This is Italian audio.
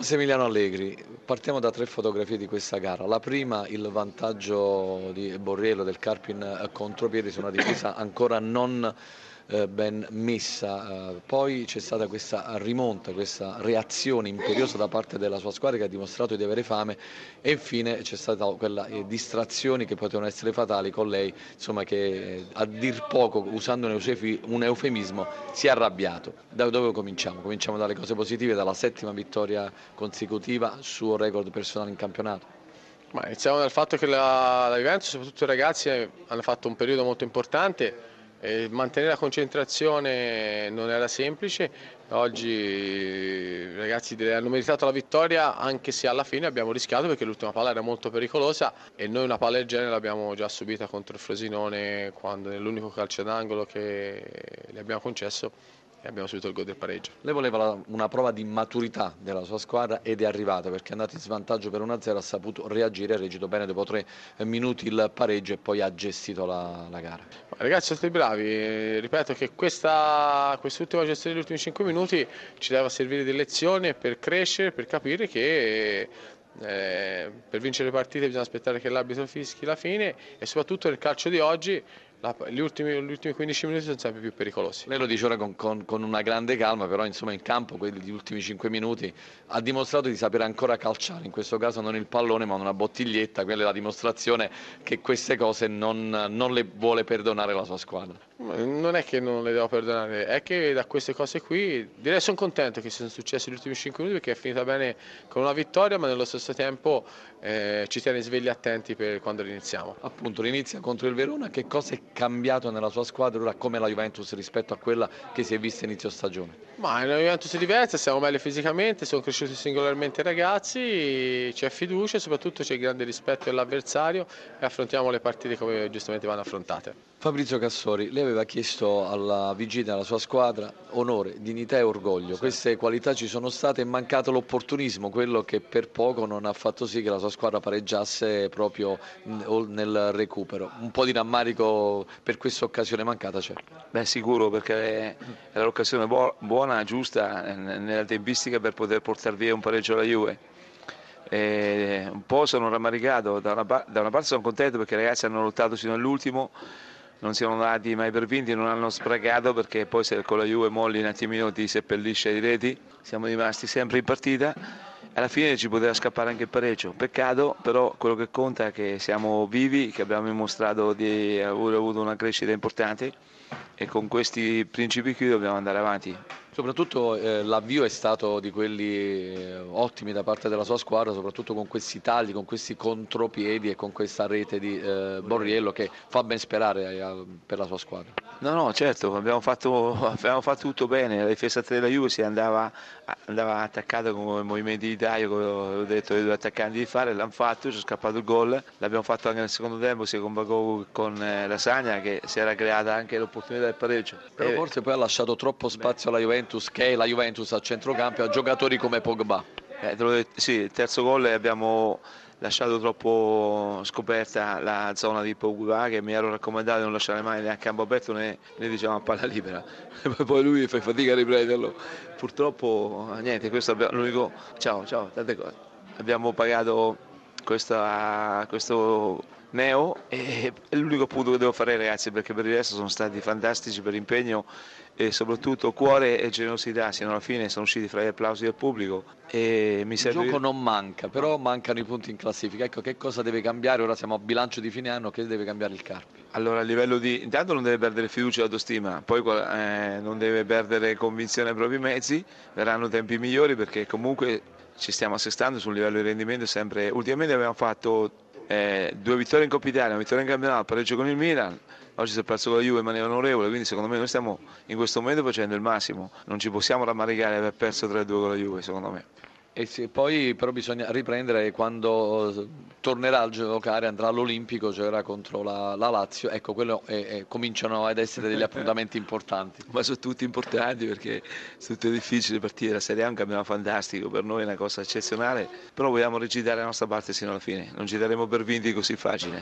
Massimiliano Allegri, partiamo da tre fotografie di questa gara. La prima, il vantaggio di Borriello del Carpin contropiedi su una difesa ancora non eh, ben messa. Eh, poi c'è stata questa rimonta, questa reazione imperiosa da parte della sua squadra che ha dimostrato di avere fame e infine c'è stata quella eh, distrazioni che potevano essere fatali con lei, insomma che a dir poco, usando un eufemismo, si è arrabbiato. Da dove cominciamo? Cominciamo dalle cose positive, dalla settima vittoria consecutiva, suo record personale in campionato. Ma iniziamo dal fatto che la, la Juventus, soprattutto i ragazzi, hanno fatto un periodo molto importante e mantenere la concentrazione non era semplice, oggi i ragazzi hanno meritato la vittoria anche se alla fine abbiamo rischiato perché l'ultima palla era molto pericolosa e noi una palla del genere l'abbiamo già subita contro il Frosinone quando nell'unico calcio d'angolo che gli abbiamo concesso e abbiamo subito il gol del pareggio. Lei voleva una prova di maturità della sua squadra ed è arrivata perché è andato in svantaggio per 1-0, ha saputo reagire, ha reagito bene dopo tre minuti il pareggio e poi ha gestito la, la gara. Ragazzi siete bravi, ripeto che questa, quest'ultima gestione degli ultimi 5 minuti ci deve servire di lezione per crescere, per capire che eh, per vincere le partite bisogna aspettare che l'arbitro fischi la fine e soprattutto nel calcio di oggi la, gli, ultimi, gli, ultimi, 15 minuti sono sempre più pericolosi. Lei lo dice ora con, con, con, una grande calma, però insomma in campo quegli ultimi 5 minuti ha dimostrato di sapere ancora calciare, in questo caso non il pallone ma una bottiglietta, quella è la dimostrazione che queste cose non, non le vuole perdonare la sua squadra. Non è che non le devo perdonare, è che da queste cose qui direi sono contento che siano successi gli ultimi 5 minuti perché è finita bene con una vittoria ma nello stesso tempo eh, ci tiene svegli attenti per quando riniziamo. Appunto l'inizia contro il Verona, che cosa è cambiato nella sua squadra ora come la Juventus rispetto a quella che si è vista inizio stagione? Ma la Juventus è diversa, siamo meglio fisicamente, sono cresciuti singolarmente i ragazzi, c'è fiducia e soprattutto c'è grande rispetto dell'avversario e affrontiamo le partite come giustamente vanno affrontate. Fabrizio Cassori, lei aveva chiesto alla vigilia della sua squadra onore, dignità e orgoglio. Queste qualità ci sono state, è mancato l'opportunismo, quello che per poco non ha fatto sì che la sua squadra pareggiasse proprio nel recupero. Un po' di rammarico per questa occasione mancata c'è. Beh sicuro perché era l'occasione buona, giusta, nella tempistica per poter portare via un pareggio alla Juve. E un po' sono rammaricato, da una, da una parte sono contento perché i ragazzi hanno lottato fino all'ultimo non siamo andati mai per vinti, non hanno sprecato perché poi se con la Juve molli un attimino ti seppellisce i reti, siamo rimasti sempre in partita alla fine ci poteva scappare anche il pareggio, peccato però quello che conta è che siamo vivi, che abbiamo dimostrato di aver avuto una crescita importante e con questi principi qui dobbiamo andare avanti. Soprattutto eh, l'avvio è stato di quelli eh, ottimi da parte della sua squadra, soprattutto con questi tagli, con questi contropiedi e con questa rete di eh, Borriello che fa ben sperare eh, per la sua squadra. No, no, certo, abbiamo fatto, abbiamo fatto tutto bene, la difesa della Juve si andava, andava attaccata con i movimenti di taglio, come ho detto ai due attaccanti di fare, l'hanno fatto, ci è scappato il gol, l'abbiamo fatto anche nel secondo tempo, sia con con eh, la Sagna che si era creata anche l'opportunità del pareggio. Però e... forse poi ha lasciato troppo spazio alla Juventus, che è la Juventus a centrocampo, a giocatori come Pogba. Eh, sì, il terzo gol abbiamo lasciato troppo scoperta la zona di Pogba che mi ero raccomandato di non lasciare mai né a campo aperto né, né diciamo a palla libera. Poi lui fa fatica a riprenderlo. Purtroppo niente questo abbiamo l'unico ciao ciao tante cose. Abbiamo pagato questa, questo Neo e è l'unico punto che devo fare ragazzi perché per il resto sono stati fantastici per l'impegno e soprattutto cuore e generosità sino alla fine sono usciti fra gli applausi del pubblico e mi serve... il gioco non manca però mancano i punti in classifica. Ecco che cosa deve cambiare? Ora siamo a bilancio di fine anno che deve cambiare il Carpi allora a livello di intanto non deve perdere fiducia e autostima poi eh, non deve perdere convinzione ai propri mezzi verranno tempi migliori perché comunque ci stiamo assestando sul livello di rendimento sempre ultimamente abbiamo fatto eh, due vittorie in Coppa Italia, una vittoria in campionato, pareggio con il Milan, oggi si è perso con la Juve in maniera onorevole, quindi secondo me noi stiamo in questo momento facendo il massimo, non ci possiamo rammaricare di aver perso 3-2 con la Juve secondo me. E sì, poi però bisogna riprendere quando tornerà a giocare, andrà all'Olimpico, giocherà contro la, la Lazio, ecco quello è, è, cominciano ad essere degli appuntamenti importanti. Ma sono tutti importanti perché sono tutte difficili partire, la Serie A è un campionato fantastico, per noi è una cosa eccezionale, però vogliamo recitare la nostra parte sino alla fine, non ci daremo per vinti così facile.